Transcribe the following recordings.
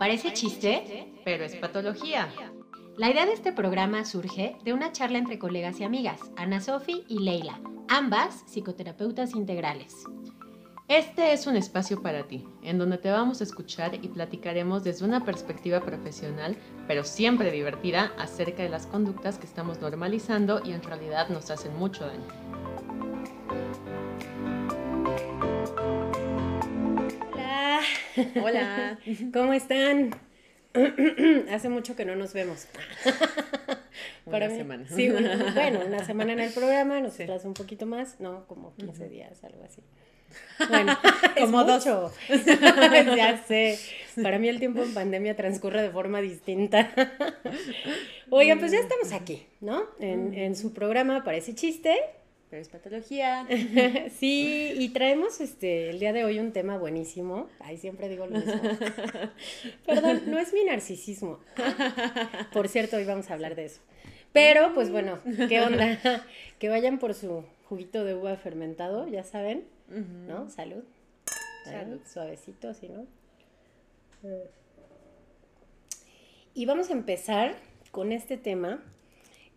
Parece chiste, pero es patología. La idea de este programa surge de una charla entre colegas y amigas, Ana Sofi y Leila, ambas psicoterapeutas integrales. Este es un espacio para ti, en donde te vamos a escuchar y platicaremos desde una perspectiva profesional, pero siempre divertida, acerca de las conductas que estamos normalizando y en realidad nos hacen mucho daño. Hola. ¿Cómo están? Hace mucho que no nos vemos. una semana. Sí, bueno, una semana en el programa, nos sí. un poquito más, no, como 15 días, algo así. Bueno, como dos. ya sé. Para mí el tiempo en pandemia transcurre de forma distinta. Oigan, pues ya estamos aquí, ¿no? En, en su programa Parece Chiste. Pero es patología. sí, y traemos este el día de hoy un tema buenísimo. Ay, siempre digo lo mismo. Perdón, no es mi narcisismo. Por cierto, hoy vamos a hablar de eso. Pero, pues bueno, ¿qué onda? Que vayan por su juguito de uva fermentado, ya saben. ¿No? Salud. Salud. Suavecito, así, ¿no? Y vamos a empezar con este tema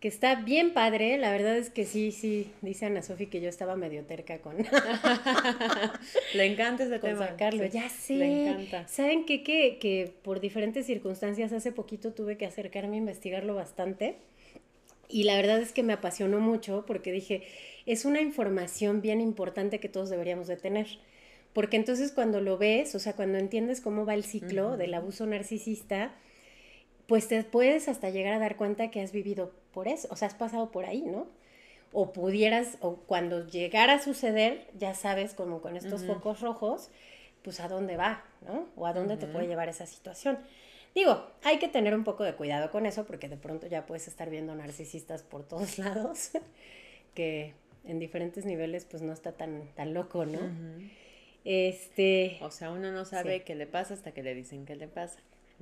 que está bien padre. La verdad es que sí, sí, dice Ana Sofi que yo estaba medio terca con. Le encanta ese con tema. sacarlo, ya sé. Le encanta. ¿Saben qué? Que, que por diferentes circunstancias hace poquito tuve que acercarme a investigarlo bastante. Y la verdad es que me apasionó mucho porque dije, es una información bien importante que todos deberíamos de tener. Porque entonces cuando lo ves, o sea, cuando entiendes cómo va el ciclo del abuso narcisista, pues te puedes hasta llegar a dar cuenta que has vivido por eso, o sea, has pasado por ahí, ¿no? O pudieras, o cuando llegara a suceder, ya sabes, como con estos focos rojos, pues a dónde va, ¿no? O a dónde te puede llevar esa situación. Digo, hay que tener un poco de cuidado con eso porque de pronto ya puedes estar viendo narcisistas por todos lados, que en diferentes niveles pues no está tan, tan loco, ¿no? Este... O sea, uno no sabe qué le pasa hasta que le dicen qué le pasa.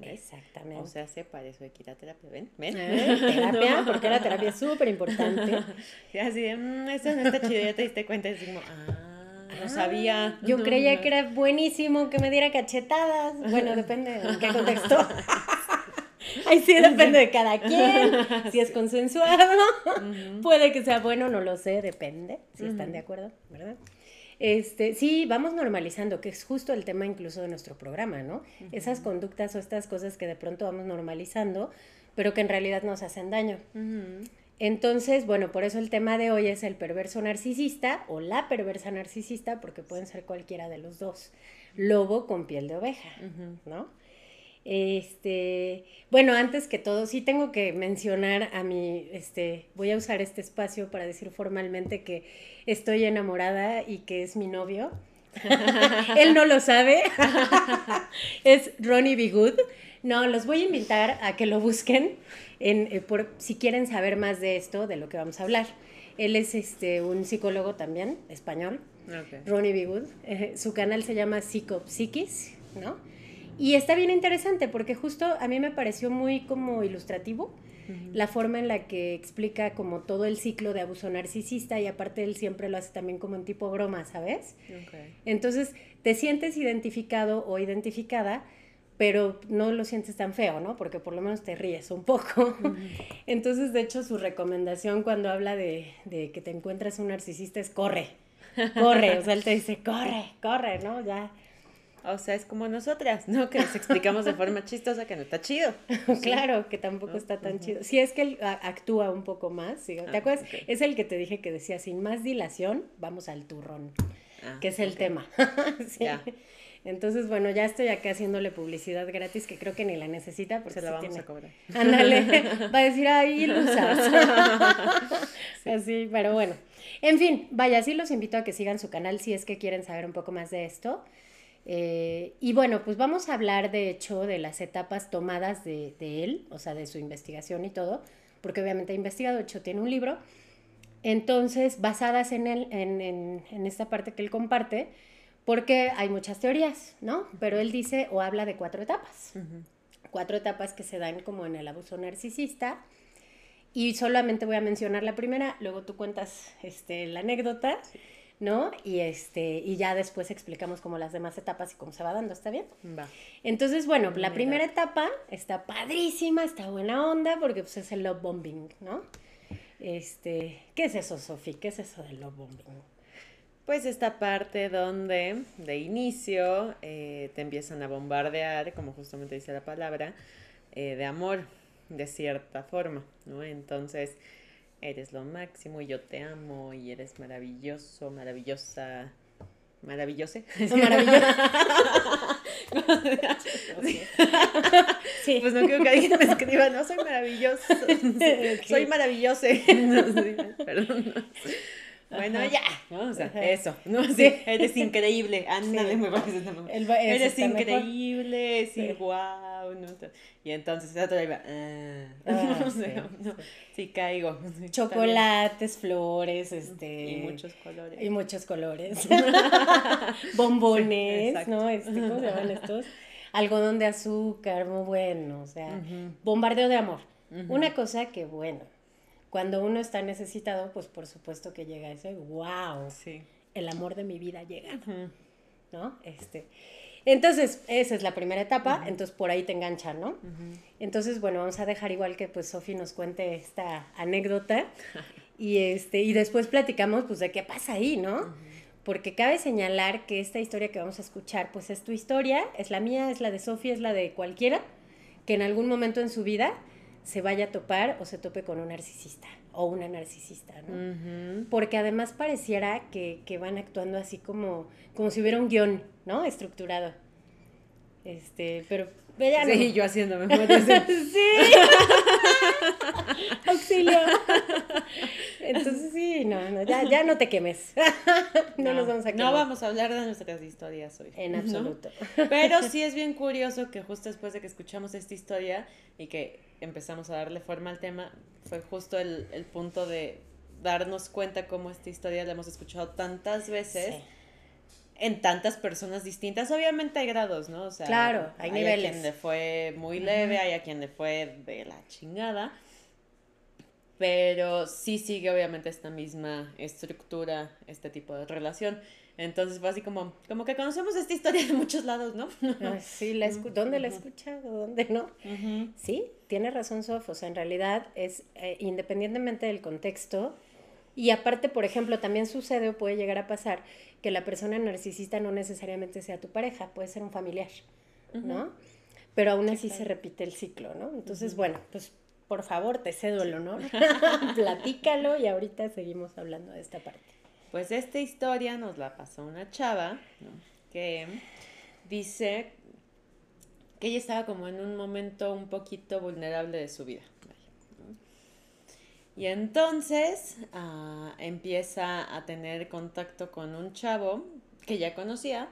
Exactamente. O sea, se para eso a terapia, ¿ven? ¿Ven? ¿Eh? Terapia, porque la terapia es súper importante. Y así de, mmm, esto no está chido, ya te diste cuenta, y como, ah, no sabía. Yo no, creía no. que era buenísimo que me diera cachetadas. Bueno, depende de qué contexto. Ahí sí depende de cada quien, si es consensuado. Puede que sea bueno, no lo sé, depende, si están de acuerdo, ¿verdad? Este, sí, vamos normalizando, que es justo el tema incluso de nuestro programa, ¿no? Esas conductas o estas cosas que de pronto vamos normalizando, pero que en realidad nos hacen daño. Entonces, bueno, por eso el tema de hoy es el perverso narcisista o la perversa narcisista, porque pueden ser cualquiera de los dos. Lobo con piel de oveja, ¿no? Este, bueno, antes que todo, sí tengo que mencionar a mi, este, voy a usar este espacio para decir formalmente que estoy enamorada y que es mi novio. Él no lo sabe. es Ronnie B. Good. No, los voy a invitar a que lo busquen en, eh, por, si quieren saber más de esto, de lo que vamos a hablar. Él es este, un psicólogo también, español, Okay. Ronnie B. Good. Eh, su canal se llama Psicopsiquis, ¿no? Y está bien interesante porque justo a mí me pareció muy como ilustrativo la forma en la que explica como todo el ciclo de abuso narcisista y aparte él siempre lo hace también como en tipo broma, ¿sabes? Okay. Entonces te sientes identificado o identificada, pero no lo sientes tan feo, ¿no? Porque por lo menos te ríes un poco. Entonces, de hecho, su recomendación cuando habla de, de que te encuentras un narcisista es corre, corre, o sea, él te dice, corre, corre, ¿no? Ya. O sea, es como nosotras, ¿no? Que nos explicamos de forma chistosa que no está chido. claro, que tampoco está tan chido. Si es que él a- actúa un poco más, ¿sí? ¿te Ah, acuerdas? ok. Es el que te dije que decía, sin más dilación, vamos al turrón, Ah, que es el ok. tema. Sí. Ya. Entonces, bueno, ya estoy acá haciéndole publicidad gratis, que creo que ni la necesita, porque Se la sí vamos tiene- a cobrar. Ándale, va a decir, ay, ilusas. Así, pero bueno. En fin, vaya, sí los invito a que sigan su canal si es que quieren saber un poco más de esto. Eh, y bueno, pues vamos a hablar de hecho de las etapas tomadas de, de él, o sea, de su investigación y todo, porque obviamente ha investigado, de hecho tiene un libro. Entonces, basadas en, él, en, en, en esta parte que él comparte, porque hay muchas teorías, ¿no? Pero él dice o habla de cuatro etapas cuatro etapas que se dan como en el abuso narcisista. Y solamente voy a mencionar la primera, luego tú cuentas este, la anécdota. ¿No? Y este, y ya después explicamos como las demás etapas y cómo se va dando, ¿está bien? Va. Entonces, bueno, la primera etapa está padrísima, está buena onda, porque pues es el love bombing, ¿no? Este, ¿qué es eso, Sofi? ¿Qué es eso del love bombing? Pues esta parte donde de inicio eh, te empiezan a bombardear, como justamente dice la palabra, eh, de amor, de cierta forma, ¿no? Entonces, eres lo máximo y yo te amo y eres maravilloso, maravillosa, maravillose. Maravilloso. sí. Pues no quiero que alguien me escriba, no soy maravilloso, soy maravilloso. perdón. Bueno, ya, ¿no? O sea, eso, ¿no? Sí, eres increíble, ándale, me parece Eres increíble, sí, wow, ¿no? Y entonces la otra iba, ah, ah no, sí, no, sí, caigo. Chocolates, flores, este... Y muchos colores. Y muchos colores. Bombones, ¿no? Este, ¿Cómo se llaman estos? Algodón de azúcar, muy bueno, o sea, bombardeo de amor. Una cosa que, bueno, cuando uno está necesitado, pues por supuesto que llega ese, wow, sí. el amor de mi vida llega, ¿no? Este, entonces, esa es la primera etapa, entonces por ahí te enganchan, ¿no? Entonces, bueno, vamos a dejar igual que pues Sofi nos cuente esta anécdota y, este, y después platicamos pues de qué pasa ahí, ¿no? Porque cabe señalar que esta historia que vamos a escuchar pues es tu historia, es la mía, es la de Sofi, es la de cualquiera que en algún momento en su vida se vaya a topar o se tope con un narcisista o una narcisista, ¿no? Porque además pareciera que, van actuando así como, como si hubiera un guion, ¿no? Estructurado. Este, pero ella sí, yo haciendo mejor. sí. Auxilio. Entonces sí, no, no, ya, ya no te quemes. no, nos vamos a quemar. No vamos a hablar de nuestras historias hoy. En absoluto. Pero sí es bien curioso que justo después de que escuchamos esta historia y que empezamos a darle forma al tema, fue justo el, el punto de darnos cuenta cómo esta historia la hemos escuchado tantas veces. En tantas personas distintas, obviamente hay grados, ¿no? O sea, claro, hay, niveles. Hay a quien le fue muy leve, hay a quien le fue de la chingada, pero sí sigue obviamente esta misma estructura, este tipo de relación. Entonces fue así como, como que conocemos esta historia de muchos lados, ¿no? sí, la ¿dónde la he escuchado? ¿Dónde no? Sí, tiene razón Sof, o sea, en realidad es eh, independientemente del contexto, y aparte, por ejemplo, también sucede o puede llegar a pasar que la persona narcisista no necesariamente sea tu pareja, puede ser un familiar, ¿no? Pero aún así se repite el ciclo, ¿no? Entonces, bueno, pues por favor, te cedo el honor, platícalo y ahorita seguimos hablando de esta parte. Pues esta historia nos la pasó una chava, Que dice que ella estaba como en un momento un poquito vulnerable de su vida. Y entonces ah, empieza a tener contacto con un chavo que ya conocía.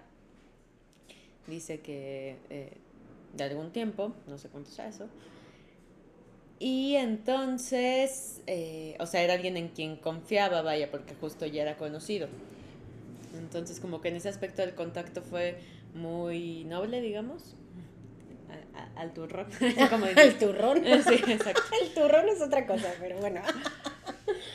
Dice que eh, de algún tiempo, no sé cuánto sea eso, y entonces, eh, o sea, era alguien en quien confiaba, vaya, porque justo ya era conocido. Entonces, como que en ese aspecto el contacto fue muy noble, digamos. al turrón. al turrón. Sí, exacto. El turrón es otra cosa, pero bueno.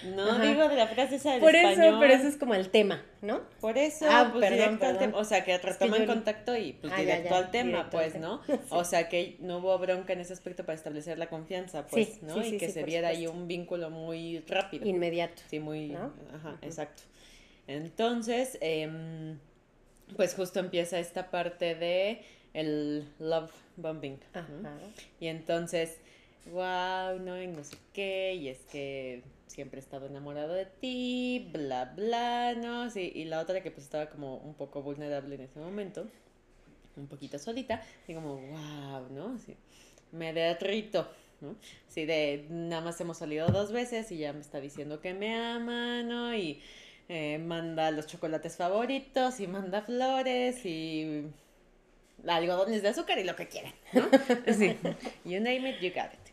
No digo de la frase esa del Por eso, pero eso es como el tema, ¿no? Por eso, ah, pues perdón, perdón. o sea, que retoman el contacto y pues ah, directo al tema, pues, ¿no? O sea, que no hubo bronca en ese aspecto para establecer la confianza, pues, ¿no? y que se viera ahí un vínculo muy rápido. Inmediato. Sí, muy, ajá, exacto. Entonces, em, pues justo empieza esta parte de el love bombing. Ajá. Y entonces, wow, no, y no sé qué, y es que siempre he estado enamorado de ti, bla, bla, ¿no? Sí, y la otra que pues estaba como un poco vulnerable en ese momento, un poquito solita, y como, wow, ¿no? Sí, me derrito, ¿no? Sí, de nada más hemos salido dos veces y ya me está diciendo que me ama, ¿no? Y eh, manda los chocolates favoritos y manda flores y algodones de azúcar y lo que quieran, ¿no? Sí, you name it, you got it.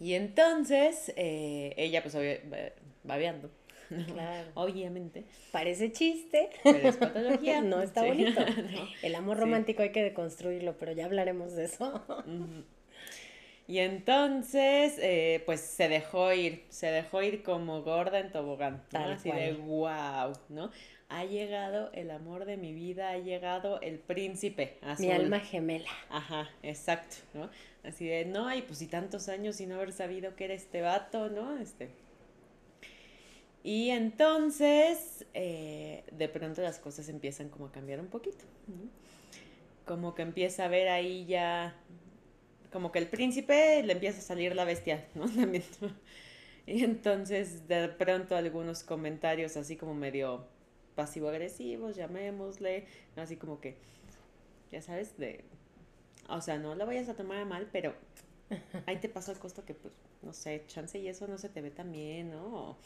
Y entonces eh, ella pues babeando. Claro. Obviamente. Parece chiste. Pero es patología. no está bonito. El amor romántico hay que deconstruirlo, pero ya hablaremos de eso. Y entonces, eh, pues se dejó ir, se dejó ir como gorda en tobogán, así de wow, ¿no? Ha llegado el amor de mi vida, ha llegado el príncipe azul. Mi alma gemela. Ajá, exacto, ¿no? Así de, no, y pues y tantos años sin haber sabido que era este vato, ¿no? Este. Y entonces, eh, de pronto las cosas empiezan como a cambiar un poquito. Como que empieza a ver ahí ya como que el príncipe le empieza a salir la bestia, ¿no? Y entonces de pronto algunos comentarios así como medio pasivo-agresivos, llamémosle, así como que, ya sabes, de, o sea, no la vayas a tomar a mal, pero ahí te pasó el costo que, pues, no sé, chance y eso no se te ve tan bien, ¿no? O,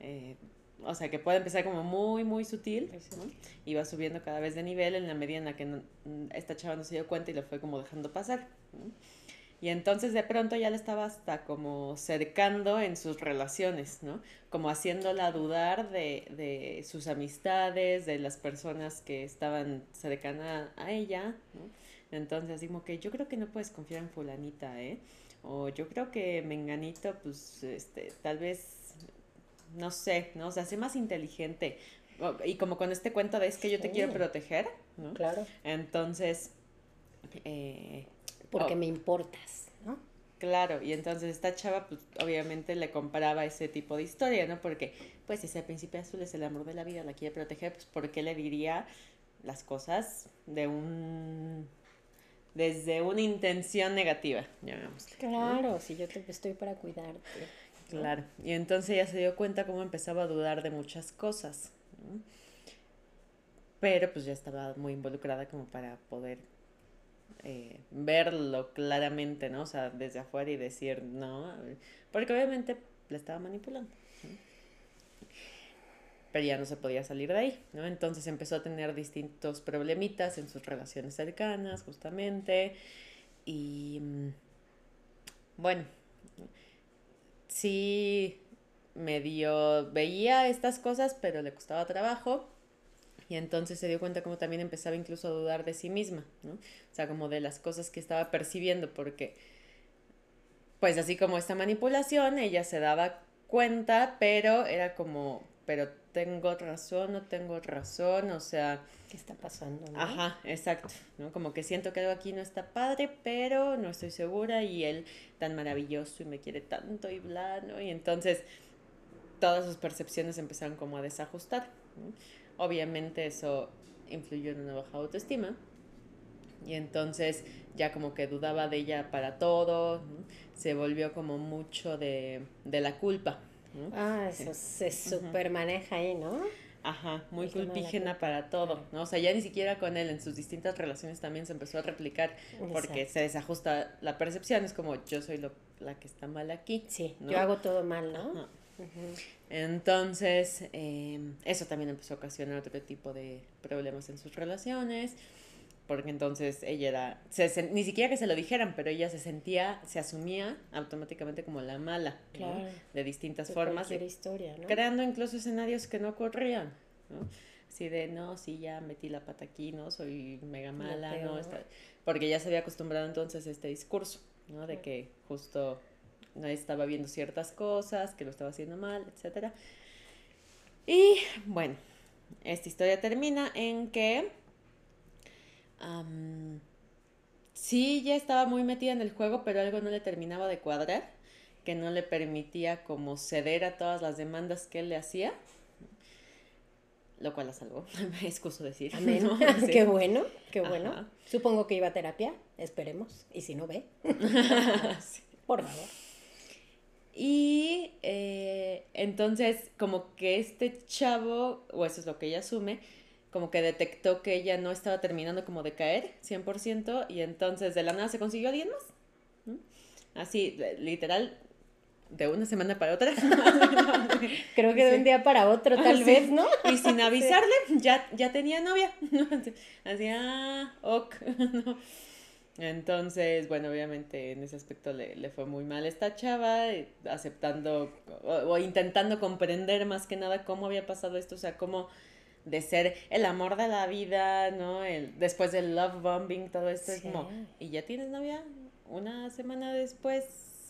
eh, o sea, que puede empezar como muy, muy sutil, ¿no? Y va subiendo cada vez de nivel en la medida en la que esta chava no se dio cuenta y lo fue como dejando pasar, ¿no? Y entonces de pronto ya le estaba hasta como cercando en sus relaciones, ¿no? Como haciéndola dudar de, de sus amistades, de las personas que estaban cercanas a ella, ¿no? Entonces, como que yo creo que no puedes confiar en fulanita, ¿eh? O yo creo que menganito, pues, este, tal vez, no sé, ¿no? O sea, sé más inteligente. Y como con este cuento de es que yo te quiero proteger, ¿no? Claro. Entonces, eh, porque oh. me importas, ¿no? Claro, y entonces esta chava, pues obviamente le comparaba ese tipo de historia, ¿no? Porque, pues, ese príncipe azul es el amor de la vida, la quiere proteger, pues, ¿por qué le diría las cosas de un. Desde una intención negativa, llamémosle? Claro, si yo te estoy para cuidarte. Claro, y entonces ella se dio cuenta cómo empezaba a dudar de muchas cosas, ¿no? Pero pues ya estaba muy involucrada como para poder eh, verlo claramente, ¿no? O sea, desde afuera y decir, no, porque obviamente la estaba manipulando. Pero ya no se podía salir de ahí, ¿no? Entonces empezó a tener distintos problemitas en sus relaciones cercanas, justamente. Y mm, bueno, sí medio veía estas cosas, pero le costaba trabajo. Y entonces se dio cuenta como también empezaba incluso a dudar de sí misma, ¿no? O sea, como de las cosas que estaba percibiendo, porque, pues así como esta manipulación, ella se daba cuenta, pero era como, pero tengo razón, no tengo razón, o sea... ¿Qué está pasando? Ajá, exacto, ¿no? Como que siento que algo aquí no está padre, pero no estoy segura y él tan maravilloso y me quiere tanto y bla, ¿no? Y entonces todas sus percepciones empezaron como a desajustar. ¿no? Obviamente eso influyó en una baja autoestima. Y entonces ya como que dudaba de ella para todo, se volvió como mucho de, la culpa. Ah, eso se super maneja ahí, ¿no? Ajá, muy culpígena para todo, ¿no? O sea, ya ni siquiera con él, en sus distintas relaciones también se empezó a replicar porque se desajusta la percepción, es como yo soy lo, la que está mal aquí. Sí, yo hago todo mal, ¿no? Entonces, em, eso también empezó a ocasionar otro tipo de problemas en sus relaciones, porque entonces ella era, ni siquiera que se lo dijeran, pero ella se sentía, se asumía automáticamente como la mala, de distintas formas, historia, creando incluso escenarios que no ocurrían, ¿no? Así de, no, sí, ya metí la pata aquí, ¿no? Soy mega mala, ¿no? porque ya se había acostumbrado entonces a este discurso, ¿no? De que justo no estaba viendo ciertas cosas, que lo estaba haciendo mal, etc. Y bueno, esta historia termina en que sí ya estaba muy metida en el juego, pero algo no le terminaba de cuadrar, que no le permitía como ceder a todas las demandas que él le hacía. Lo cual la salvó, me excuso decir. Amén. Qué bueno, qué bueno. Supongo que iba a terapia, esperemos. Y si no ve, por favor. Y eh, entonces como que este chavo, o eso es lo que ella asume, como que detectó que ella no estaba terminando como de caer 100% y entonces de la nada se consiguió a alguien más. Así, literal, de una semana para otra. Creo que de un día para otro, tal vez, ¿no? Y sin avisarle, ya, ya tenía novia. Así, ah, ok. Entonces, bueno, obviamente en ese aspecto le, le fue muy mal esta chava, eh, aceptando o, intentando comprender más que nada cómo había pasado esto, o sea, cómo de ser el amor de la vida, ¿no? El, después del love bombing, todo esto es como, ¿y ya tienes novia? una semana después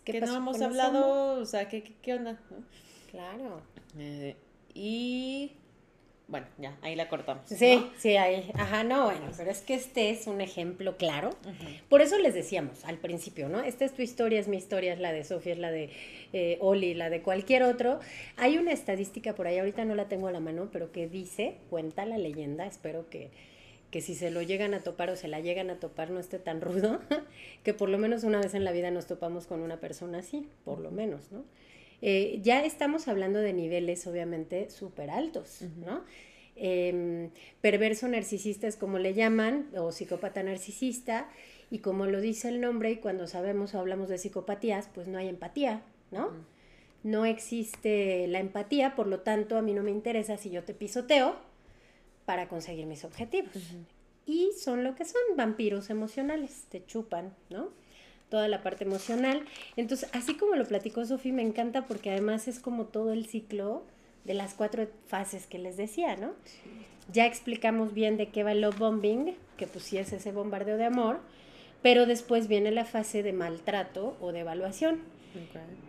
¿Qué que no hemos hablado, o sea, ¿qué, qué, qué onda? ¿no? Claro. Eh, y bueno, ya, ahí la cortamos. Sí, ¿no? sí, ahí. Ajá, no, bueno, pero es que este es un ejemplo claro. Por eso les decíamos al principio, ¿no? Esta es tu historia, es mi historia, es la de Sofía, es la de eh, Oli, la de cualquier otro. Hay una estadística por ahí, ahorita no la tengo a la mano, pero que dice, cuenta la leyenda, espero que, que si se lo llegan a topar o se la llegan a topar no esté tan rudo, que por lo menos una vez en la vida nos topamos con una persona así, por lo menos, ¿no? Eh, ya estamos hablando de niveles obviamente súper altos, ¿no? Eh, perverso narcisista es como le llaman, o psicópata narcisista, y como lo dice el nombre, y cuando sabemos o hablamos de psicopatías, pues no hay empatía, ¿no? No existe la empatía, por lo tanto a mí no me interesa si yo te pisoteo para conseguir mis objetivos. Y son lo que son, vampiros emocionales, te chupan, ¿no? Toda la parte emocional. Entonces, así como lo platicó Sofía, me encanta porque además es como todo el ciclo de las cuatro fases que les decía, ¿no? Ya explicamos bien de qué va el love bombing, que pues sí es ese bombardeo de amor, pero después viene la fase de maltrato o de evaluación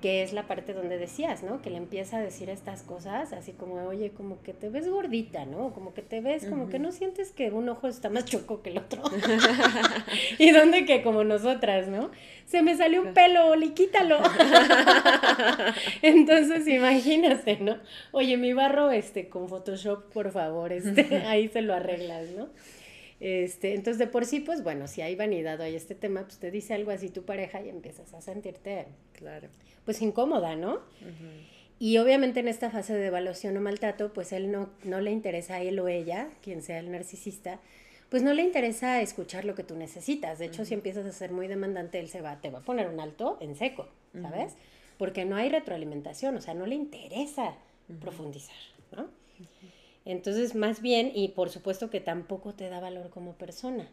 Que es la parte donde decías, ¿no? Que le empieza a decir estas cosas, así como, oye, como que te ves gordita, ¿no? Como que te ves, como que no sientes que un ojo está más choco que el otro. y donde que como nosotras, ¿no? Se me salió un pelo, Oli, quítalo. Entonces, imagínate, ¿no? Oye, mi barro, este, con Photoshop, por favor, este, ahí se lo arreglas, ¿no? Este, entonces, de por sí, pues bueno, si hay vanidad o hay este tema, pues te dice algo así tu pareja y empiezas a sentirte Claro. pues incómoda, ¿no? Y obviamente en esta fase de evaluación o maltrato, pues él no, no le interesa a él o ella, quien sea el narcisista, pues no le interesa escuchar lo que tú necesitas. De hecho, si empiezas a ser muy demandante, él se va, te va a poner un alto en seco, ¿sabes? Porque no hay retroalimentación, o sea, no le interesa profundizar, ¿no? Entonces, más bien, y por supuesto que tampoco te da valor como persona.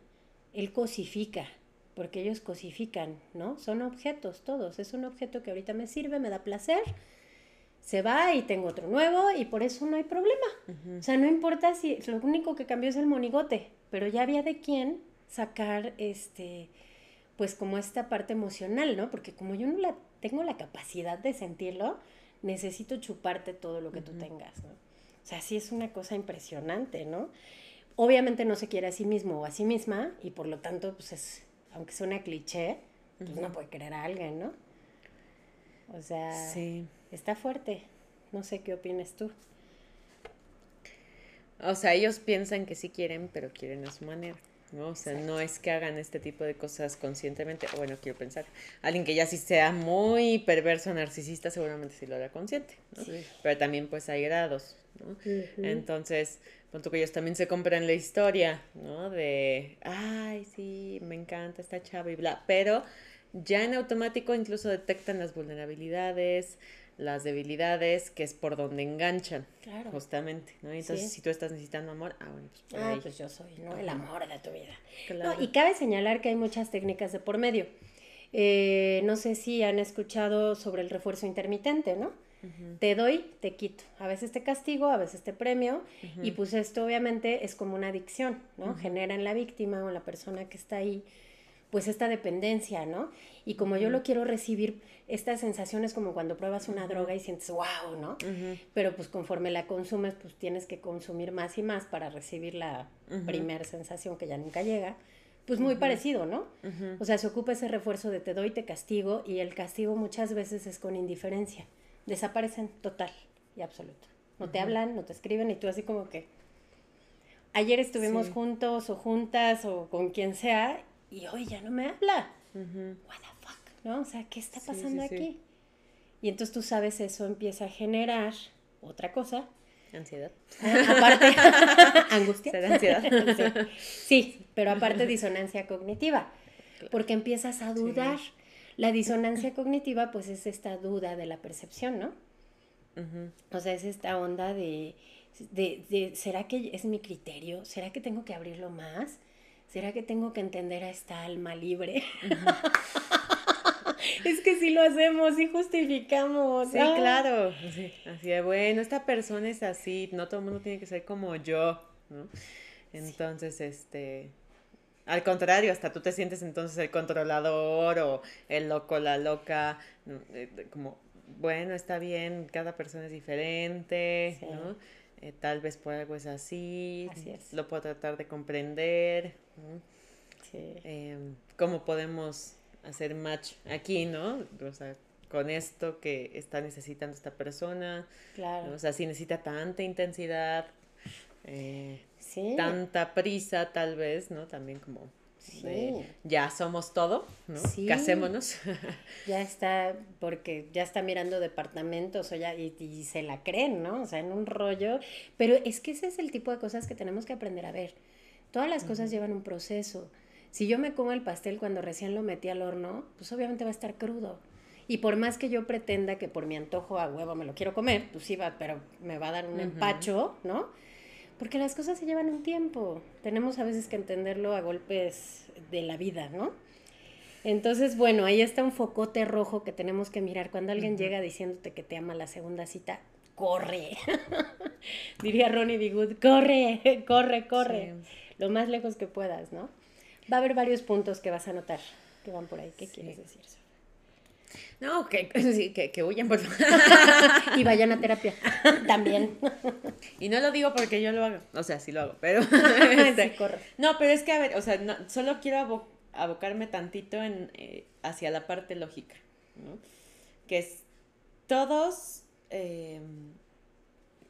Él cosifica, porque ellos cosifican, ¿no? Son objetos todos. Es un objeto que ahorita me sirve, me da placer, se va y tengo otro nuevo y por eso no hay problema. O sea, no importa si lo único que cambió es el monigote, pero ya había de quién sacar este pues como esta parte emocional, ¿no? Porque como yo no la tengo la capacidad de sentirlo, necesito chuparte todo lo que tú tengas, ¿no? O sea, sí es una cosa impresionante, ¿no? Obviamente no se quiere a sí mismo o a sí misma y por lo tanto, pues es, aunque suena cliché, pues no puede querer a alguien, ¿no? O sea, Sí. está fuerte. No sé qué opinas tú. O sea, ellos piensan que sí quieren, pero quieren a su manera. ¿No? O sea, no es que hagan este tipo de cosas conscientemente. o Bueno, quiero pensar. Alguien que ya sí sea muy perverso, narcisista, seguramente sí lo hará consciente. ¿no? Sí. Pero también pues hay grados. ¿no? Entonces, punto que ellos también se compran la historia, ¿no? De, ay, sí, me encanta esta chava y bla. Pero ya en automático incluso detectan las vulnerabilidades, las debilidades, que es por donde enganchan. Claro. Justamente, ¿no? Entonces, Sí. si tú estás necesitando amor, ah, bueno, pues por Ah, ahí. pues yo soy, ¿no? El amor de tu vida. Claro. No, y cabe señalar que hay muchas técnicas de por medio. Eh, no sé si han escuchado sobre el refuerzo intermitente, ¿no? Te doy, te quito. A veces te castigo, a veces te premio. Y pues esto obviamente es como una adicción, ¿no? Genera en la víctima o en la persona que está ahí, pues esta dependencia, ¿no? Y como yo lo quiero recibir, esta sensación es como cuando pruebas una droga y sientes, wow, ¿no? Pero pues conforme la consumes, pues tienes que consumir más y más para recibir la primera sensación que ya nunca llega. Pues muy parecido, ¿no? O sea, se ocupa ese refuerzo de te doy, te castigo, y el castigo muchas veces es con indiferencia. Desaparecen total y absoluto. No te hablan, no te escriben, y tú así como que... Ayer estuvimos Sí. juntos o juntas o con quien sea, y hoy ya no me habla. What the fuck, ¿no? O sea, ¿qué está pasando sí, sí. aquí? Y entonces tú sabes, eso empieza a generar otra cosa. Ansiedad. Ah, Aparte, angustia. ¿Será ansiedad? Sí, sí, pero aparte disonancia cognitiva, porque empiezas a dudar. La disonancia cognitiva, pues es esta duda de la percepción, ¿no? O sea, es esta onda de, de, de, ¿será que es mi criterio? ¿Será que tengo que abrirlo más? ¿Será que tengo que entender a esta alma libre? es que si lo hacemos, sí justificamos. Sí, Ah. claro. Sí, Así de, bueno, esta persona es así, no todo el mundo tiene que ser como yo, ¿no? Entonces, este, Al contrario, hasta tú te sientes entonces el controlador o el loco, la loca, eh, como, bueno, está bien, cada persona es diferente, ¿no? Eh, tal vez por algo es así, Así es. lo puedo tratar de comprender. ¿no? Sí. Em, ¿Cómo podemos hacer match aquí, no? O sea, con esto que está necesitando esta persona. Claro. ¿no? O sea, si necesita tanta intensidad, eh, Sí. tanta prisa, tal vez, ¿no? También como Sí. de, ya somos todo, ¿no? Sí. Casémonos. Ya está, porque ya está mirando departamentos o ya, y, y se la creen, ¿no? O sea, en un rollo. Pero es que ese es el tipo de cosas que tenemos que aprender a ver. Todas las cosas llevan un proceso. Si yo me como el pastel cuando recién lo metí al horno, pues obviamente va a estar crudo. Y por más que yo pretenda que por mi antojo a huevo me lo quiero comer, pues sí va, pero me va a dar un empacho, ¿no? Porque las cosas se llevan un tiempo. Tenemos a veces que entenderlo a golpes de la vida, ¿no? Entonces, bueno, ahí está un focote rojo que tenemos que mirar. Cuando alguien llega diciéndote que te ama la segunda cita, corre. Diría Ronnie B. Good, corre, corre, corre. Lo más lejos que puedas, ¿no? Va a haber varios puntos que vas a notar que van por ahí. ¿Qué quieres decir? Sofía? No, que, que, que huyan, por favor. Y vayan a terapia. También. Y no lo digo porque yo lo hago. O sea, sí lo hago, pero... este, Sí, corre. No, pero es que, a ver, o sea, no- solo quiero abo- abocarme tantito en, eh, hacia la parte lógica, ¿no? Que es, todos eh,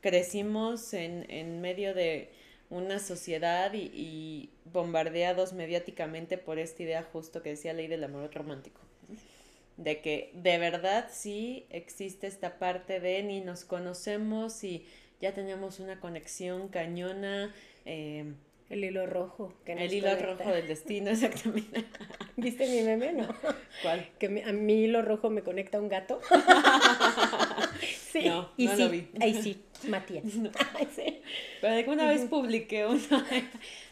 crecimos en, en medio de una sociedad y, y bombardeados mediáticamente por esta idea justo que decía Ley del Amor Romántico. ¿No? De que de verdad sí existe esta parte de ni nos conocemos y ya tenemos una conexión cañona. eh, El hilo rojo. Que el hilo conecta. rojo del destino, exactamente. ¿Viste mi meme? No. ¿Cuál? Que mi- a mi hilo rojo me conecta un gato. sí. No, y no sí, lo vi. Ahí sí, Matías. Ay, sí. Pero alguna vez publiqué una.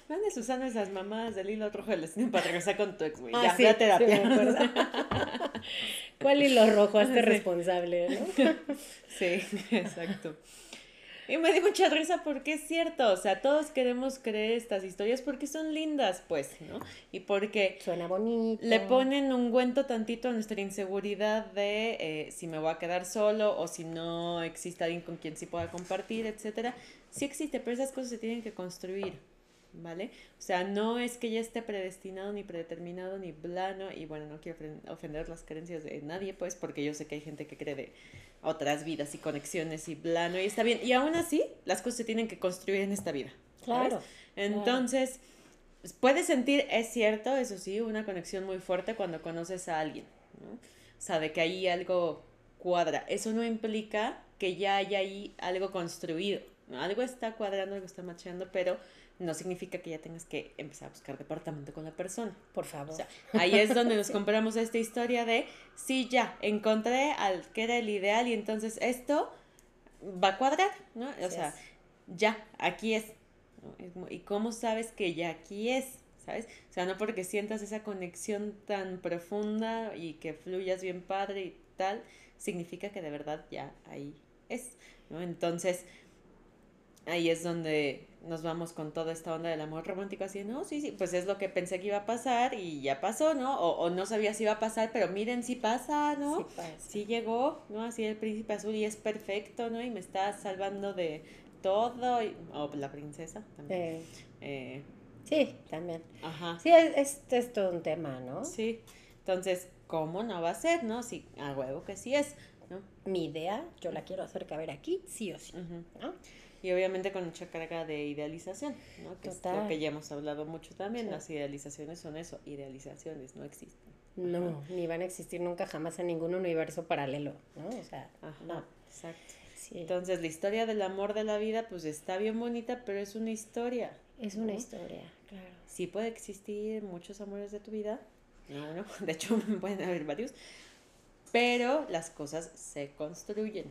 ¿Dónde Susana esas mamadas del hilo rojo del destino para regresar con tu ex, güey? Ah, ya, sí, ve a sí terapia. me acuerdo. ¿Cuál hilo rojo? Hazte Sí. responsable, ¿no? Sí, exacto. Y me dio mucha risa porque es cierto, o sea, todos queremos creer estas historias porque son lindas, pues, ¿no? Y porque Suena bonito. le ponen un ungüento tantito a nuestra inseguridad de eh, si me voy a quedar solo o si no existe alguien con quien sí pueda compartir, etcétera. Sí existe, pero esas cosas se tienen que construir, ¿vale? O sea, no es que ya esté predestinado ni predeterminado ni plano y bueno, no quiero ofender las creencias de nadie, pues, porque yo sé que hay gente que cree de otras vidas y conexiones y plano y está bien. Y aún así, las cosas se tienen que construir en esta vida. ¿sabes? Claro. Entonces, puedes sentir, es cierto, eso sí, una conexión muy fuerte cuando conoces a alguien, ¿no? O sea, de que ahí algo cuadra. Eso no implica que ya haya ahí algo construido. ¿no? Algo está cuadrando, algo está macheando, pero no significa que ya tengas que empezar a buscar departamento con la persona. Por favor. O sea, ahí es donde nos compramos esta historia de, sí, ya, encontré al que era el ideal y entonces esto va a cuadrar, ¿no? O Así sea, es. ya, aquí es. ¿Y cómo sabes que ya aquí es? ¿Sabes? O sea, no porque sientas esa conexión tan profunda y que fluyas bien padre y tal, significa que de verdad ya ahí es, ¿no? Entonces, ahí es donde nos vamos con toda esta onda del amor romántico, así, no, sí, sí, pues es lo que pensé que iba a pasar y ya pasó, ¿no? O, o no sabía si iba a pasar, pero miren si pasa, ¿no? Sí pasa. Sí llegó, ¿no? Así el príncipe azul y es perfecto, ¿no? Y me está salvando de todo, y- o la princesa también. Eh, Eh, sí, también. ajá, Sí, es, es, es todo un tema, ¿no? sí. Entonces, ¿cómo no va a ser, no? Sí, a huevo que sí es, ¿no? Mi idea, yo la quiero hacer caber aquí, sí o sí. ¿no? Y obviamente con mucha carga de idealización, ¿no? Que es Total. lo que ya hemos hablado mucho también. Sí. Las idealizaciones son eso, idealizaciones, no existen. No, ni van a existir nunca jamás en ningún universo paralelo, ¿no? O sea, Ajá, no. exacto. Sí. Entonces, la historia del amor de la vida, pues está bien bonita, pero es una historia. es una ¿no? historia, claro. Sí puede existir muchos amores de tu vida. No, no. De hecho, pueden haber varios. Pero las cosas se construyen.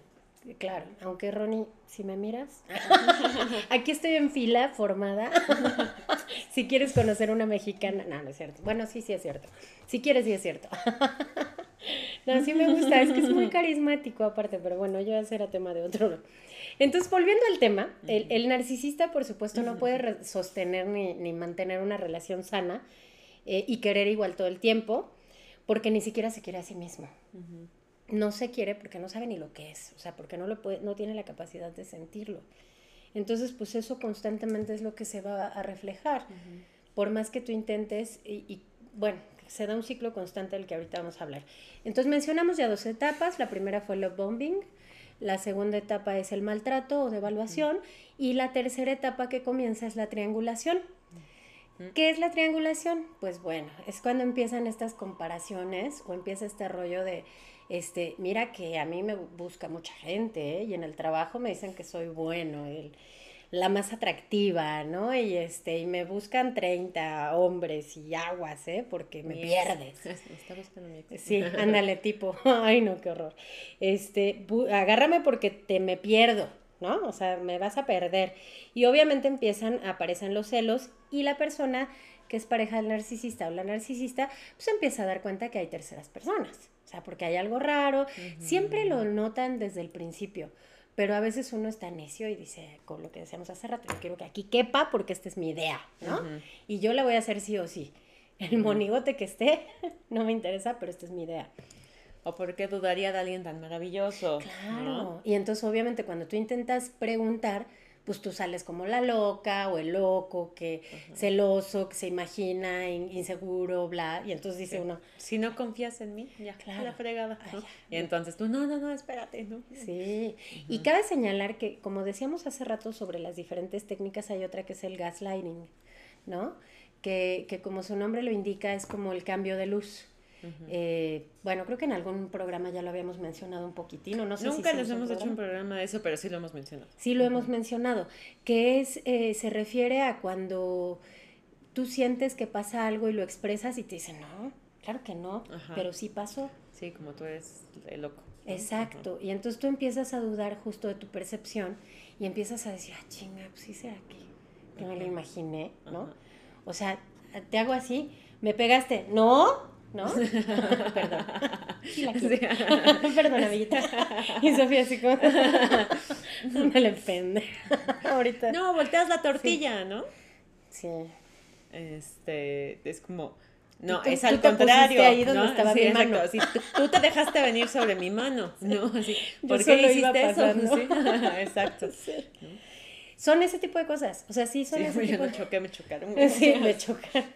Claro, aunque Ronnie, si me miras, aquí estoy en fila formada. si quieres conocer una mexicana, no, no es cierto. Bueno, sí, sí es cierto. Si quieres, sí es cierto. No, sí me gusta, es que es muy carismático aparte, pero bueno, yo ese era tema de otro. Entonces, volviendo al tema, el, narcisista, por supuesto, no puede sostener ni, mantener una relación sana eh, y querer igual todo el tiempo, porque ni siquiera se quiere a sí mismo. No se quiere porque no sabe ni lo que es, o sea, porque no, lo puede, no tiene la capacidad de sentirlo. Entonces, pues eso constantemente es lo que se va a reflejar. Por más que tú intentes, y, y bueno, se da un ciclo constante del que ahorita vamos a hablar. Entonces mencionamos ya dos etapas. La primera fue el love bombing, la segunda etapa es el maltrato o devaluación y la tercera etapa que comienza es la triangulación. ¿Qué es la triangulación? Pues bueno, es cuando empiezan estas comparaciones o empieza este rollo de, este, mira que a mí me busca mucha gente ¿eh? y en el trabajo me dicen que soy bueno, el, la más atractiva, ¿no? Y este, y me buscan 30 hombres y aguas, ¿eh? Porque me pierdes. está buscando mi Sí, ándale, tipo, ay no, qué horror. Este, agárrame porque te me pierdo, ¿no? O sea, me vas a perder. Y obviamente empiezan, aparecen los celos y la persona que es pareja del narcisista o la narcisista, pues empieza a dar cuenta que hay terceras personas. O sea, porque hay algo raro. Siempre lo notan desde el principio pero a veces uno está necio y dice, con lo que decíamos hace rato, yo quiero que aquí quepa porque esta es mi idea, ¿no? Y yo la voy a hacer sí o sí. El monigote que esté, no me interesa, pero esta es mi idea. ¿O por qué dudaría de alguien tan maravilloso? Claro. Y entonces, obviamente, cuando tú intentas preguntar, pues tú sales como la loca o el loco, que celoso, que se imagina inseguro, bla, y entonces dice uno, si no confías en mí, ya, claro. la fregada. y entonces tú, no, no, no, espérate, ¿no? Sí, y cabe señalar que, como decíamos hace rato sobre las diferentes técnicas, hay otra que es el gaslighting, ¿no? Que, que como su nombre lo indica, es como el cambio de luz. Eh, bueno, creo que en algún programa ya lo habíamos mencionado un poquitino, no sé Nunca les hemos hecho un programa de eso, pero sí lo hemos mencionado. Sí lo hemos mencionado, que es, eh, se refiere a cuando tú sientes que pasa algo y lo expresas y te dicen, no, claro que no, pero sí pasó. Sí, como tú eres el loco. Exacto, y entonces tú empiezas a dudar justo de tu percepción y empiezas a decir, ah, chinga, pues sí será que, que me lo imaginé, ¿no? O sea, te hago así, me pegaste, no, ¿no? Perdón. Sí, la Perdón, amiguita. Y Sofía así como... me le pende. Ahorita. No, volteas la tortilla, ¿no? Sí. Este, es como... No, es al contrario. ahí donde estaba mi mano. tú, te dejaste venir sobre mi mano, ¿no? Así, ¿Por qué hiciste eso? Sí, exacto. Son ese tipo de cosas. O sea, sí son ese tipo de... choqué, me chocaron. Sí, me chocaron.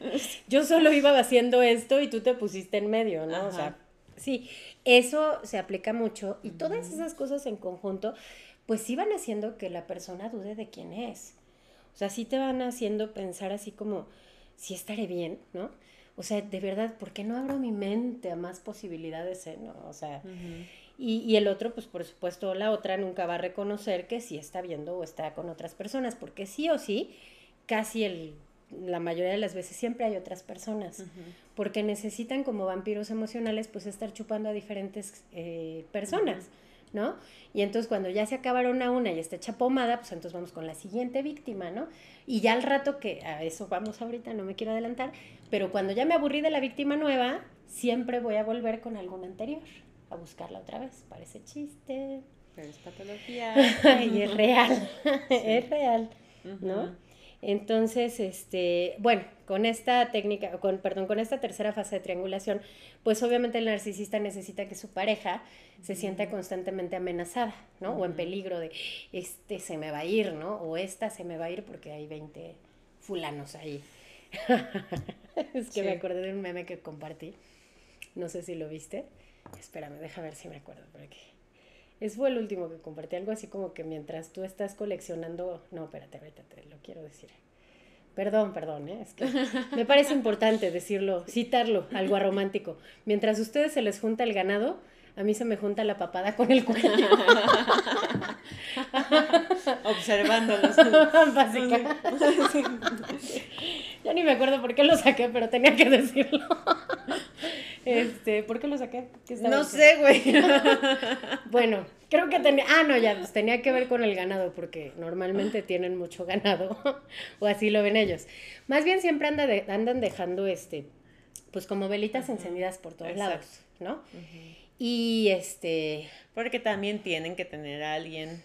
Yo solo iba haciendo esto y tú te pusiste en medio, ¿no? O sea, sí, eso se aplica mucho y todas esas cosas en conjunto, pues sí van haciendo que la persona dude de quién es. O sea, sí te van haciendo pensar así como, si estaré bien, ¿no? O sea, de verdad, ¿por qué no abro mi mente a más posibilidades? Eh? ¿no? O sea, y, el otro, pues por supuesto, la otra nunca va a reconocer que sí está viendo o está con otras personas, porque sí o sí, casi el, la mayoría de las veces siempre hay otras personas, porque necesitan como vampiros emocionales, pues estar chupando a diferentes eh, personas. ¿no? Y entonces cuando ya se acabaron a una y está hecha pomada, pues entonces vamos con la siguiente víctima, ¿no? Y ya al rato que a eso vamos ahorita, no me quiero adelantar, pero cuando ya me aburrí de la víctima nueva, siempre voy a volver con alguna anterior a buscarla otra vez. Parece chiste. Pero es patología. y es real. es real, ¿no? Entonces, este, bueno, con esta técnica, con, perdón, con esta tercera fase de triangulación, pues obviamente el narcisista necesita que su pareja se sienta constantemente amenazada, ¿no? O en peligro de, este se me va a ir, ¿no? O esta se me va a ir porque hay 20 fulanos ahí. es que me acordé de un meme que compartí. No sé si lo viste Espérame, deja ver si me acuerdo. Porque es fue el último que compartí. Algo así como que mientras tú estás coleccionando. No, espérate, espérate, lo quiero decir. Perdón, perdón, ¿eh? es que me parece importante decirlo, citarlo, algo romántico. Mientras a ustedes se les junta el ganado, a mí se me junta la papada con el cuello. Observándolos. Básicamente. Ya ni me acuerdo por qué lo saqué, pero tenía que decirlo. Este, ¿por qué lo saqué? No sé, güey. bueno, creo que tenía, ah, no, ya, pues tenía que ver con el ganado, porque normalmente tienen mucho ganado, o así lo ven ellos. Más bien siempre anda andan dejando, este, pues como velitas encendidas por todos lados, ¿no? Y este... Porque también tienen que tener a alguien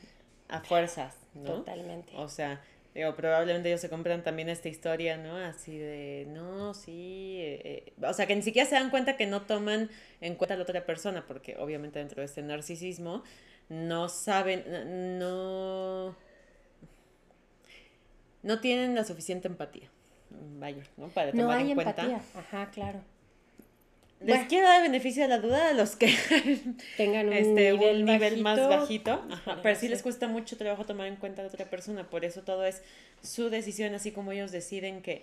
a fuerzas, ¿no? Totalmente. O sea, digo, probablemente ellos se compran también esta historia, ¿no? Así de, no, sí, eh, eh", o sea, que ni siquiera se dan cuenta que no toman en cuenta a la otra persona, porque obviamente dentro de este narcisismo no saben, no, no tienen la suficiente empatía, vaya, ¿no? Para tomar no hay en cuenta. empatía, ajá, claro. Les Bueno. quiero dar beneficio de la duda a los que Tengan un este, nivel, un nivel más bajito. ajá, pero sí les cuesta mucho trabajo tomar en cuenta a otra persona, por eso todo es su decisión, así como ellos deciden que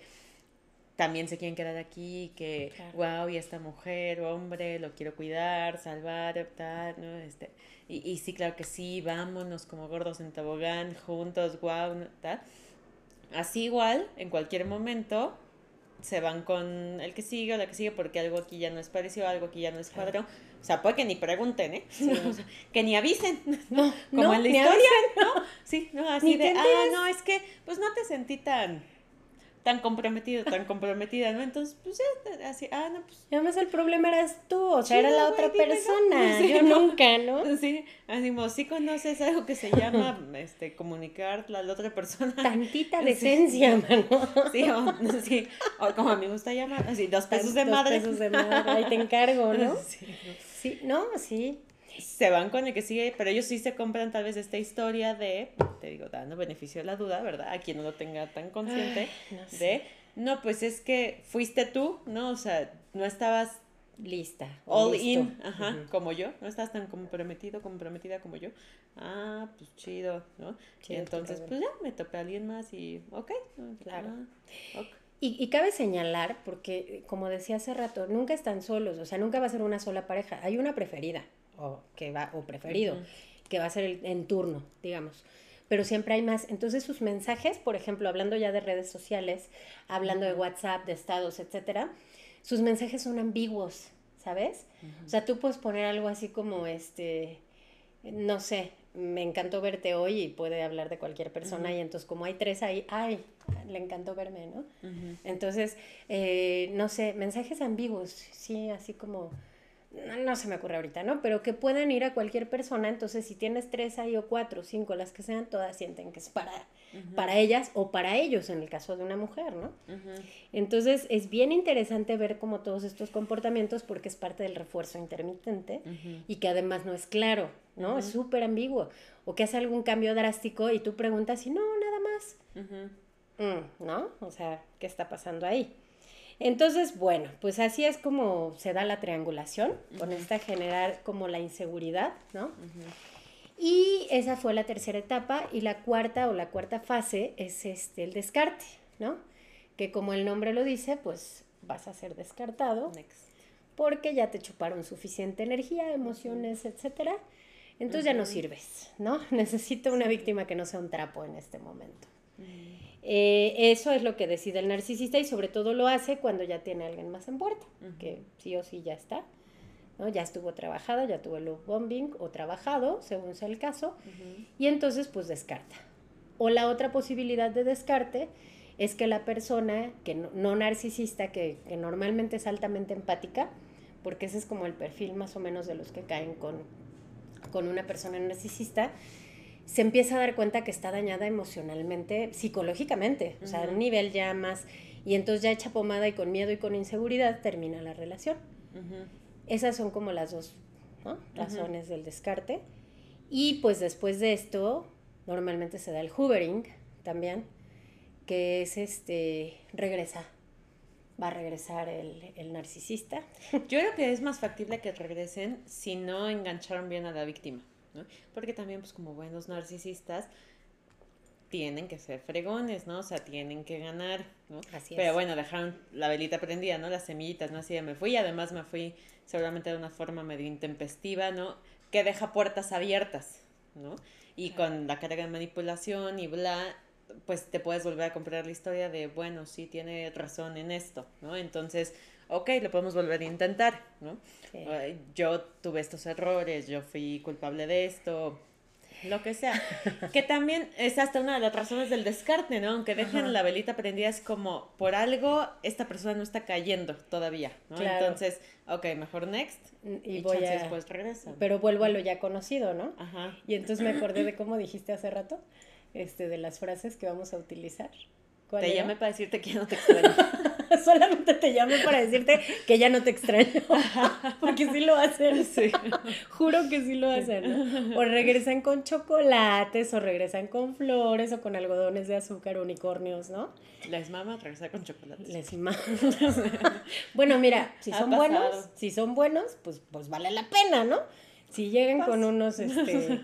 también se quieren quedar aquí, que Claro. wow, y esta mujer o hombre lo quiero cuidar, salvar, tal, ¿no? Este, y, y sí, claro que sí, vámonos como gordos en tobogán, juntos, wow, ¿no? tal. Así igual, en cualquier momento, se van con el que sigue o la que sigue porque algo aquí ya no es parecido, algo aquí ya no es cuadro. O sea, puede que ni pregunten, ¿eh? O sea, que ni avisen, ¿no? Como no, en la historia, ¿no? Sí, no, así de, ah, enteres". no, es que pues no te sentí tan tan comprometido, tan comprometida, ¿no? Entonces, pues ya, así, ah, no, pues Y además el problema eras tú, o sea, era la otra dime, ¿no? persona, Sí, yo ¿no? nunca, ¿no? Sí, así como, sí conoces algo que se llama este, comunicar a la otra persona. Tantita Sí. decencia, mano. Sí, o, sí, o como a mí me gusta llamar, así, dos pesos de Dos madre. pesos de madre, ahí te encargo, ¿no? Sí. Sí, no, sí. Se van con el que sigue, pero ellos sí se compran tal vez esta historia de, te digo, dando beneficio de la duda, ¿verdad? A quien no lo tenga tan consciente, Ay, no sé. de, no, pues es que fuiste tú, ¿no? O sea, no estabas Lista. all listo. in, ajá, como yo, no estás tan comprometido, comprometida como yo. Ah, pues chido, ¿no? Y entonces, pues ya, me topé a alguien más y, ok. Claro. ah. Y, y cabe señalar, porque como decía hace rato, nunca están solos, o sea, nunca va a ser una sola pareja. Hay una preferida, o, que va, o preferido, que va a ser el, en turno, digamos. Pero siempre hay más. Entonces sus mensajes, por ejemplo, hablando ya de redes sociales, hablando de WhatsApp, de estados, etcétera, sus mensajes son ambiguos, ¿sabes? O sea, tú puedes poner algo así como este, no sé, me encantó verte hoy y puede hablar de cualquier persona y entonces como hay tres ahí, ay, le encantó verme, ¿no? Entonces, eh, no sé, mensajes ambiguos, sí, así como, no, no se me ocurre ahorita, ¿no? Pero que puedan ir a cualquier persona, entonces si tienes tres ahí o cuatro, cinco, las que sean, todas sienten que es para, para ellas o para ellos, en el caso de una mujer, ¿no? Entonces es bien interesante ver como todos estos comportamientos porque es parte del refuerzo intermitente y que además no es claro, ¿no? Es súper ambiguo. O que hace algún cambio drástico y tú preguntas y no, nada más. Mm, ¿no? O sea, ¿qué está pasando ahí? Entonces, bueno, pues así es como se da la triangulación, con esta generar como la inseguridad, ¿no? Y esa fue la tercera etapa y la cuarta o la cuarta fase es este el descarte, ¿no? Que como el nombre lo dice, pues vas a ser descartado Next. porque ya te chuparon suficiente energía, emociones, etcétera. Entonces ya no sirves, ¿no? Necesito una víctima que no sea un trapo en este momento. Eh, eso es lo que decide el narcisista y sobre todo lo hace cuando ya tiene a alguien más en puerta, que sí o sí ya está, ¿no? Ya estuvo trabajado, ya tuvo el love bombing o trabajado, según sea el caso, y entonces pues descarta. O la otra posibilidad de descarte es que la persona que no, no narcisista, que, que normalmente es altamente empática, porque ese es como el perfil más o menos de los que caen con, con una persona narcisista, se empieza a dar cuenta que está dañada emocionalmente, psicológicamente, o sea, a un nivel ya más, y entonces ya echa pomada y con miedo y con inseguridad termina la relación. Esas son como las dos ¿no? razones del descarte. Y pues después de esto, normalmente se da el hoovering también, que es este, regresa, va a regresar el, el narcisista. Yo creo que es más factible que regresen si no engancharon bien a la víctima, ¿no? Porque también, pues, como buenos narcisistas, tienen que ser fregones, ¿no? O sea, tienen que ganar, ¿no? Así Pero es. bueno, dejaron la velita prendida, ¿no? Las semillitas, ¿no? Así de me fui además me fui seguramente de una forma medio intempestiva, ¿no? Que deja puertas abiertas, ¿no? Y con la carga de manipulación y bla, pues te puedes volver a comprar la historia de, bueno, sí tiene razón en esto, ¿no? Entonces, ok, lo podemos volver a intentar, ¿no? Sí. Yo tuve estos errores, yo fui culpable de esto, lo que sea. que también es hasta una de las razones del descarte, ¿no? Aunque dejen la velita prendida, es como por algo esta persona no está cayendo todavía, ¿no? Entonces, ok, mejor next. Y, voy a... después regresa. Pero vuelvo a lo ya conocido, ¿no? Ajá. Y entonces me acordé de cómo dijiste hace rato, este, de las frases que vamos a utilizar. Te llamé para decirte que ya no te extraño. Solamente te llamé para decirte que ya no te extraño. Porque sí lo hacen. Sí. Juro que sí lo hacen. O regresan con chocolates, o regresan con flores, o con algodones de azúcar, unicornios, ¿no? Les mama regresar con chocolates. Les mama. bueno, mira, si son buenos, si son buenos, pues, pues vale la pena, ¿no? Si llegan con unos, este,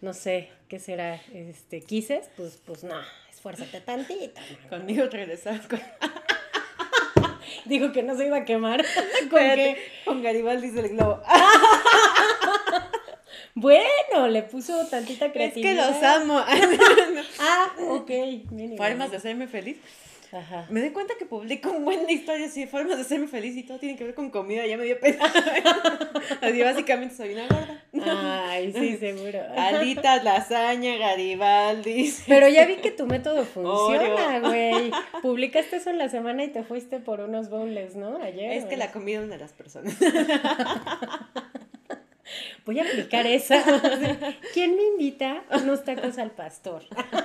no sé, ¿qué será? Este, quises, pues, pues no, esfuérzate tantito. Conmigo regresar con... Dijo que no se iba a quemar. ¿Con Con Garibaldi el globo. Bueno, le puso tantita creatividad. Es que los amo. ah, ok. Formas de hacerme feliz. Ajá. Me doy cuenta que publico un buen de historias y formas de hacerme feliz y todo tiene que ver con comida, ya me dio pena. Así básicamente soy una gorda. Ay, sí, seguro. Alitas, lasaña, Garibaldi. Pero ya vi que tu método funciona, güey. Publicaste eso en la semana y te fuiste por unos bowls, ¿no? Ayer. Es que la comida es una de las personas. Voy a aplicar esa. ¿Quién me invita unos tacos al pastor?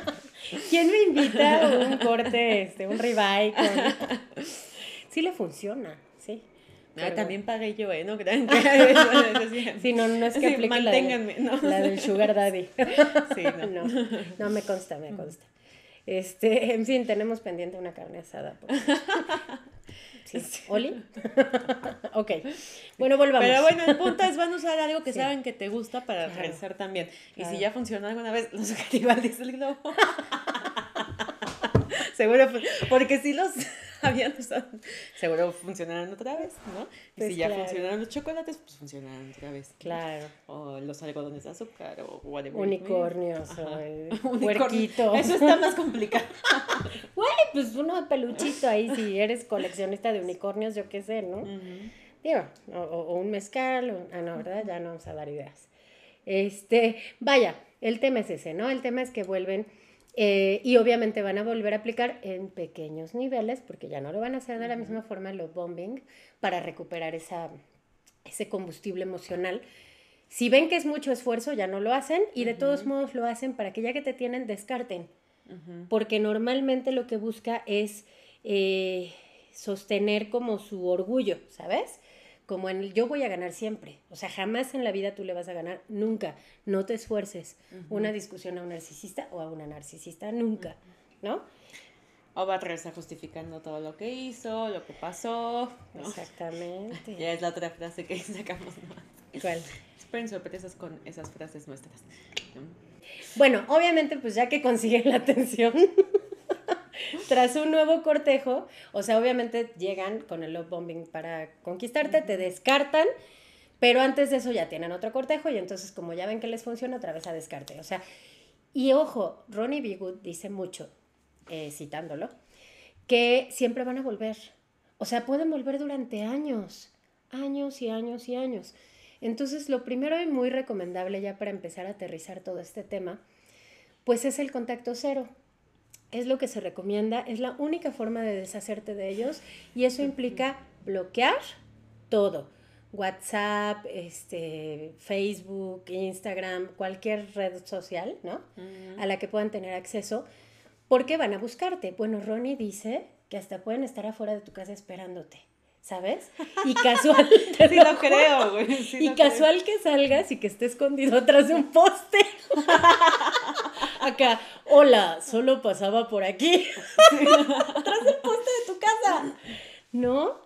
¿Quién me invita un corte, este, un ribeye con... Sí le funciona, sí. Ah, también pagué yo, ¿eh? No sí, no, no es que aplique la, la, del sugar daddy. Sí, no. no. No, me consta, me consta. Este, en fin, tenemos pendiente una carne asada. Sí. ¿Oli? ok. Bueno, volvamos. Pero bueno, el punto es, van a usar algo que saben que te gusta para regresar también. Y si ya funcionó alguna vez, los Garibaldi el globo. Seguro, porque si los habían usado, seguro funcionarán otra vez, ¿no? Y pues si ya funcionaron los chocolates, pues funcionarán otra vez. Claro. O los algodones de azúcar o whatever. Unicornios o el puerquito. Eso está más complicado. Güey, pues uno de peluchito ahí, si eres coleccionista de unicornios, yo qué sé, ¿no? Digo, o, un mezcal, ah, no, ¿verdad? Ya no vamos a dar ideas. Este, vaya, el tema es ese, ¿no? El tema es que vuelven eh, y obviamente van a volver a aplicar en pequeños niveles, porque ya no lo van a hacer de la misma forma los bombing, para recuperar esa, ese combustible emocional. Si ven que es mucho esfuerzo, ya no lo hacen y de todos modos lo hacen para que ya que te tienen, descarten. Porque normalmente lo que busca es eh, sostener como su orgullo, ¿sabes? Como en el yo voy a ganar siempre. O sea, jamás en la vida tú le vas a ganar, nunca. No te esfuerces. Una discusión a un narcisista o a una narcisista, nunca, ¿no? O va a regresar justificando todo lo que hizo, lo que pasó. Exactamente. ya es la otra frase que sacamos. ¿Cuál? Esperen sorpresas con esas frases nuestras. Bueno, obviamente, pues ya que consiguen la atención. tras un nuevo cortejo, o sea, obviamente llegan con el love bombing para conquistarte, te descartan, pero antes de eso ya tienen otro cortejo y entonces como ya ven que les funciona, otra vez a descarte. O sea, y ojo, Ronnie B. dice mucho, eh, citándolo, que siempre van a volver. O sea, pueden volver durante años, años y años y años. Entonces, lo primero y muy recomendable ya para empezar a aterrizar todo este tema, pues es el contacto cero es lo que se recomienda, es la única forma de deshacerte de ellos y eso implica bloquear todo. WhatsApp, este, Facebook, Instagram, cualquier red social, ¿no? A la que puedan tener acceso, porque van a buscarte. Bueno, Ronnie dice que hasta pueden estar afuera de tu casa esperándote. ¿sabes? Y casual. sí lo, creo, güey. y casual que salgas y que esté escondido atrás de un poste. Acá, hola, solo pasaba por aquí. atrás del poste de tu casa. ¿No?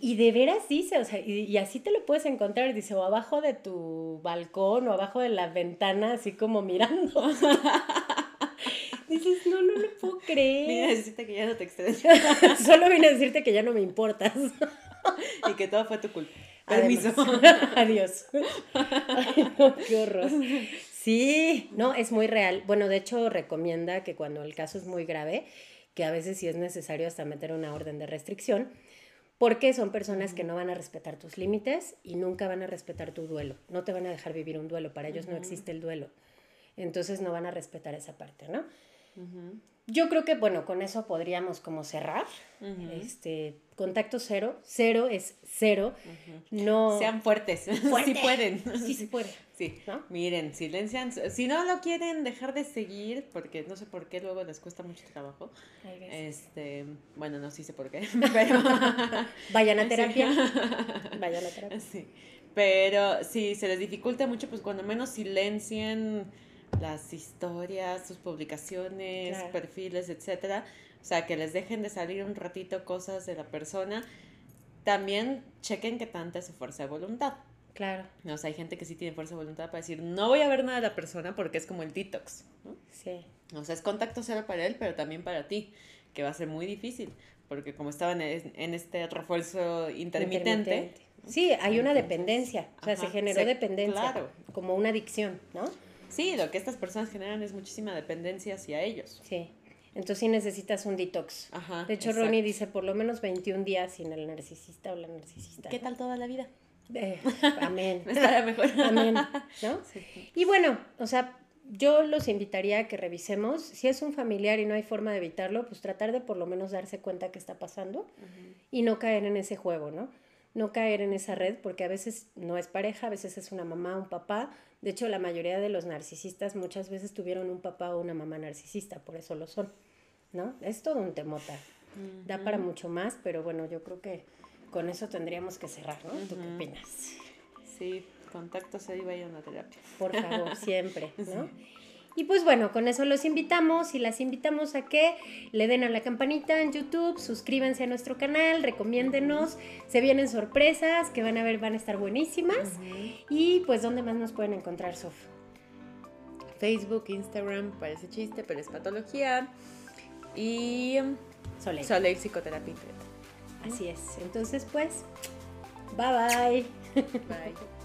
Y de veras dice, o sea, y, y, así te lo puedes encontrar, dice, o abajo de tu balcón o abajo de la ventana, así como mirando. Dices, no, no lo puedo creer. Vine a decirte que ya no te extraño. Solo vine a decirte que ya no me importas. y que todo fue tu culpa. Permiso. Adiós. qué horror. Sí, no, es muy real. Bueno, de hecho, recomienda que cuando el caso es muy grave, que a veces sí es necesario hasta meter una orden de restricción, porque son personas que no van a respetar tus límites y nunca van a respetar tu duelo. No te van a dejar vivir un duelo. Para ellos no existe el duelo. entonces no van a respetar esa parte, ¿no? Yo creo que, bueno, con eso podríamos como cerrar. Este, contacto cero. Cero es cero. No. Sean fuertes. Sí pueden. Sí se puede. Sí. Miren, silencian. Si no lo quieren dejar de seguir, porque no sé por qué luego les cuesta mucho trabajo. Este, bueno, no sí sé por qué. Pero... Vayan a terapia. Vayan a terapia. Sí. Pero si se les dificulta mucho, pues cuando menos silencien las historias, sus publicaciones, perfiles, etcétera. O sea, que les dejen de salir un ratito cosas de la persona. También chequen que tanta es su fuerza de voluntad. Claro. O sea, hay gente que sí tiene fuerza de voluntad para decir, no voy a ver nada de la persona porque es como el detox. Sí. O sea, es contacto cero para él, pero también para ti, que va a ser muy difícil, porque como estaban en este refuerzo intermitente. Sí, hay una dependencia, o sea, se generó dependencia, claro. como una adicción, ¿no? Sí, lo que estas personas generan es muchísima dependencia hacia ellos. Sí. Entonces sí necesitas un detox. Ajá, de hecho, Ronnie dice por lo menos 21 días sin el narcisista o la narcisista. ¿Qué tal toda la vida? Eh, amén. Estará mejor. Amén. ¿No? Y bueno, o sea, yo los invitaría a que revisemos. Si es un familiar y no hay forma de evitarlo, pues tratar de por lo menos darse cuenta que está pasando y no caer en ese juego, ¿no? No caer en esa red, porque a veces no es pareja, a veces es una mamá, un papá, de hecho, la mayoría de los narcisistas muchas veces tuvieron un papá o una mamá narcisista, por eso lo son, ¿no? Es todo un temota. Da para mucho más, pero bueno, yo creo que con eso tendríamos que cerrar, ¿no? ¿Tú qué opinas? Sí, contacto se iba a ir a una terapia. Por favor, siempre, ¿no? Y pues bueno, con eso los invitamos y las invitamos a que le den a la campanita en YouTube, suscríbanse a nuestro canal, recomiéndenos, se vienen sorpresas que van a ver, van a estar buenísimas. Y pues, ¿dónde más nos pueden encontrar, Sof? Facebook, Instagram, parece chiste, pero es patología. Y Soleil. Soleil Psicoterapia. Así es. Entonces, pues, bye bye. Bye.